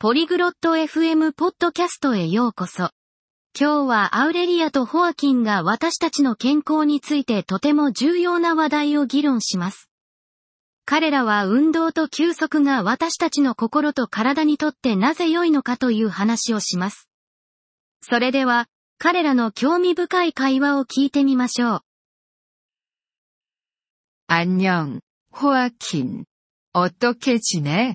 ポリグロット FM ポッドキャストへようこそ。今日はアウレリアとホアキンが私たちの健康についてとても重要な話題を議論します。彼らは運動と休息が私たちの心と体にとってなぜ良いのかという話をします。それでは、彼らの興味深い会話を聞いてみましょう。 안녕, 호아킨. 어떻게 지내?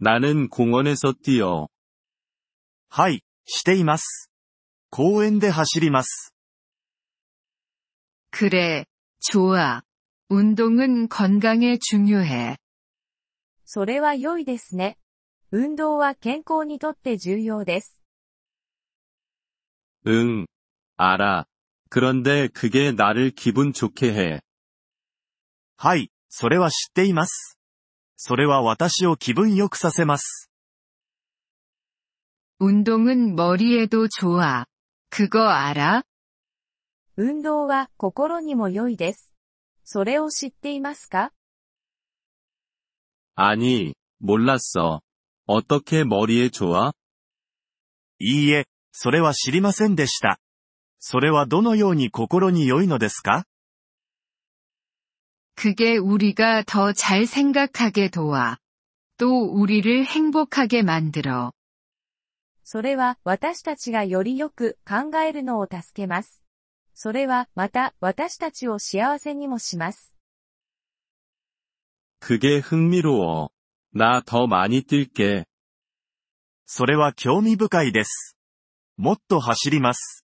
나는 공원에서 뛰어. はい、しています。公園で走ります。 그래, 좋아. 운동은 건강에 중요해. それは良いですね。運動は健康にとって重要です。 응, 알아. 그런데 그게 나를 기분 좋게 해. はい、それは知っています。 それは私を気分良くさせます。 운동은 머리에도 좋아. 그거 알아? 運動は心にも良いです。それを知っていますか 아니, 몰랐어. 어떻게 머리에 좋아? いいえ、それは知りませんでした。それはどのように心に良いのですか 그게 우리가 더 잘 생각하게 도와. 또 우리를 행복하게 만들어. それは私たちがよりよく考えるのを助けます。それはまた私たちを幸せにもします。 그게 흥미로워. 나 더 많이 뛸게. それは興味深いです。もっと走ります。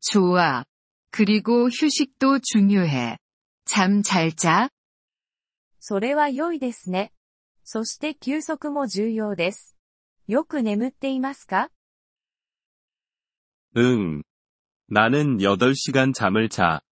좋아. 그리고 휴식도 중요해. 잠 잘 자? それは良いですね。そして休息も重要です。よく眠っていますか 응. 나는 8시간 잠을 자.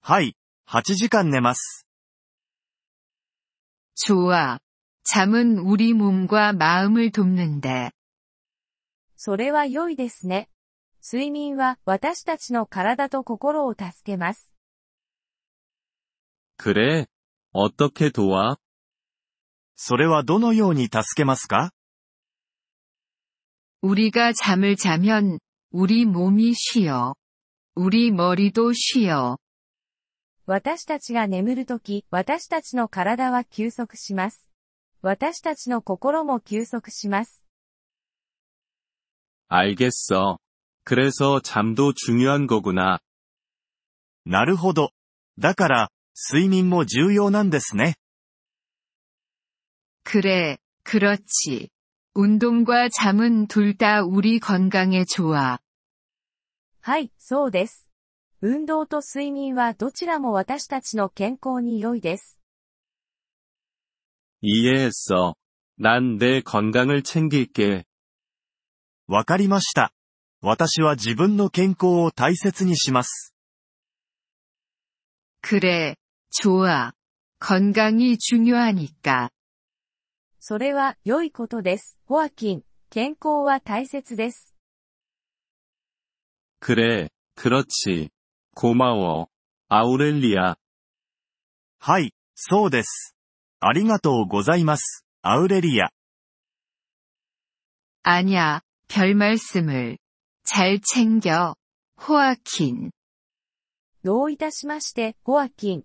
はい、8時間寝ます。 좋아. 잠은 우리 몸과 마음을 돕는데. それは良いですね。睡眠は私たちの体と心を助けます。 그래? 어떻게 도와? それはどのように助けますか 우리가 잠을 자면 우리 몸이 쉬어. 우리 머리도 쉬어. 私たちが眠るとき、私たちの体は休息します。私たちの心も休息します。 알겠어. 그래서 잠도 중요한 거구나. なるほど。だから、 睡眠も重要なんですね。 그래, 그렇지. 운동과 잠은 둘 다 우리 건강에 좋아. はい、そうです。運動と睡眠はどちらも私たちの健康に良いです。 이해했어. 난 내 건강을 챙길게. わかりました。私は自分の健康を大切にします。 그래, 좋아. 건강이 중요하니까. それは良いことです。ホアキン、健康は大切です。 그래, 그렇지. 고마워. 아우렐리아. はい、そうです。ありがとうございます。アウレリア。 아냐, 별 말씀을. 잘 챙겨. 호아킨. どういたしまして、ホアキン、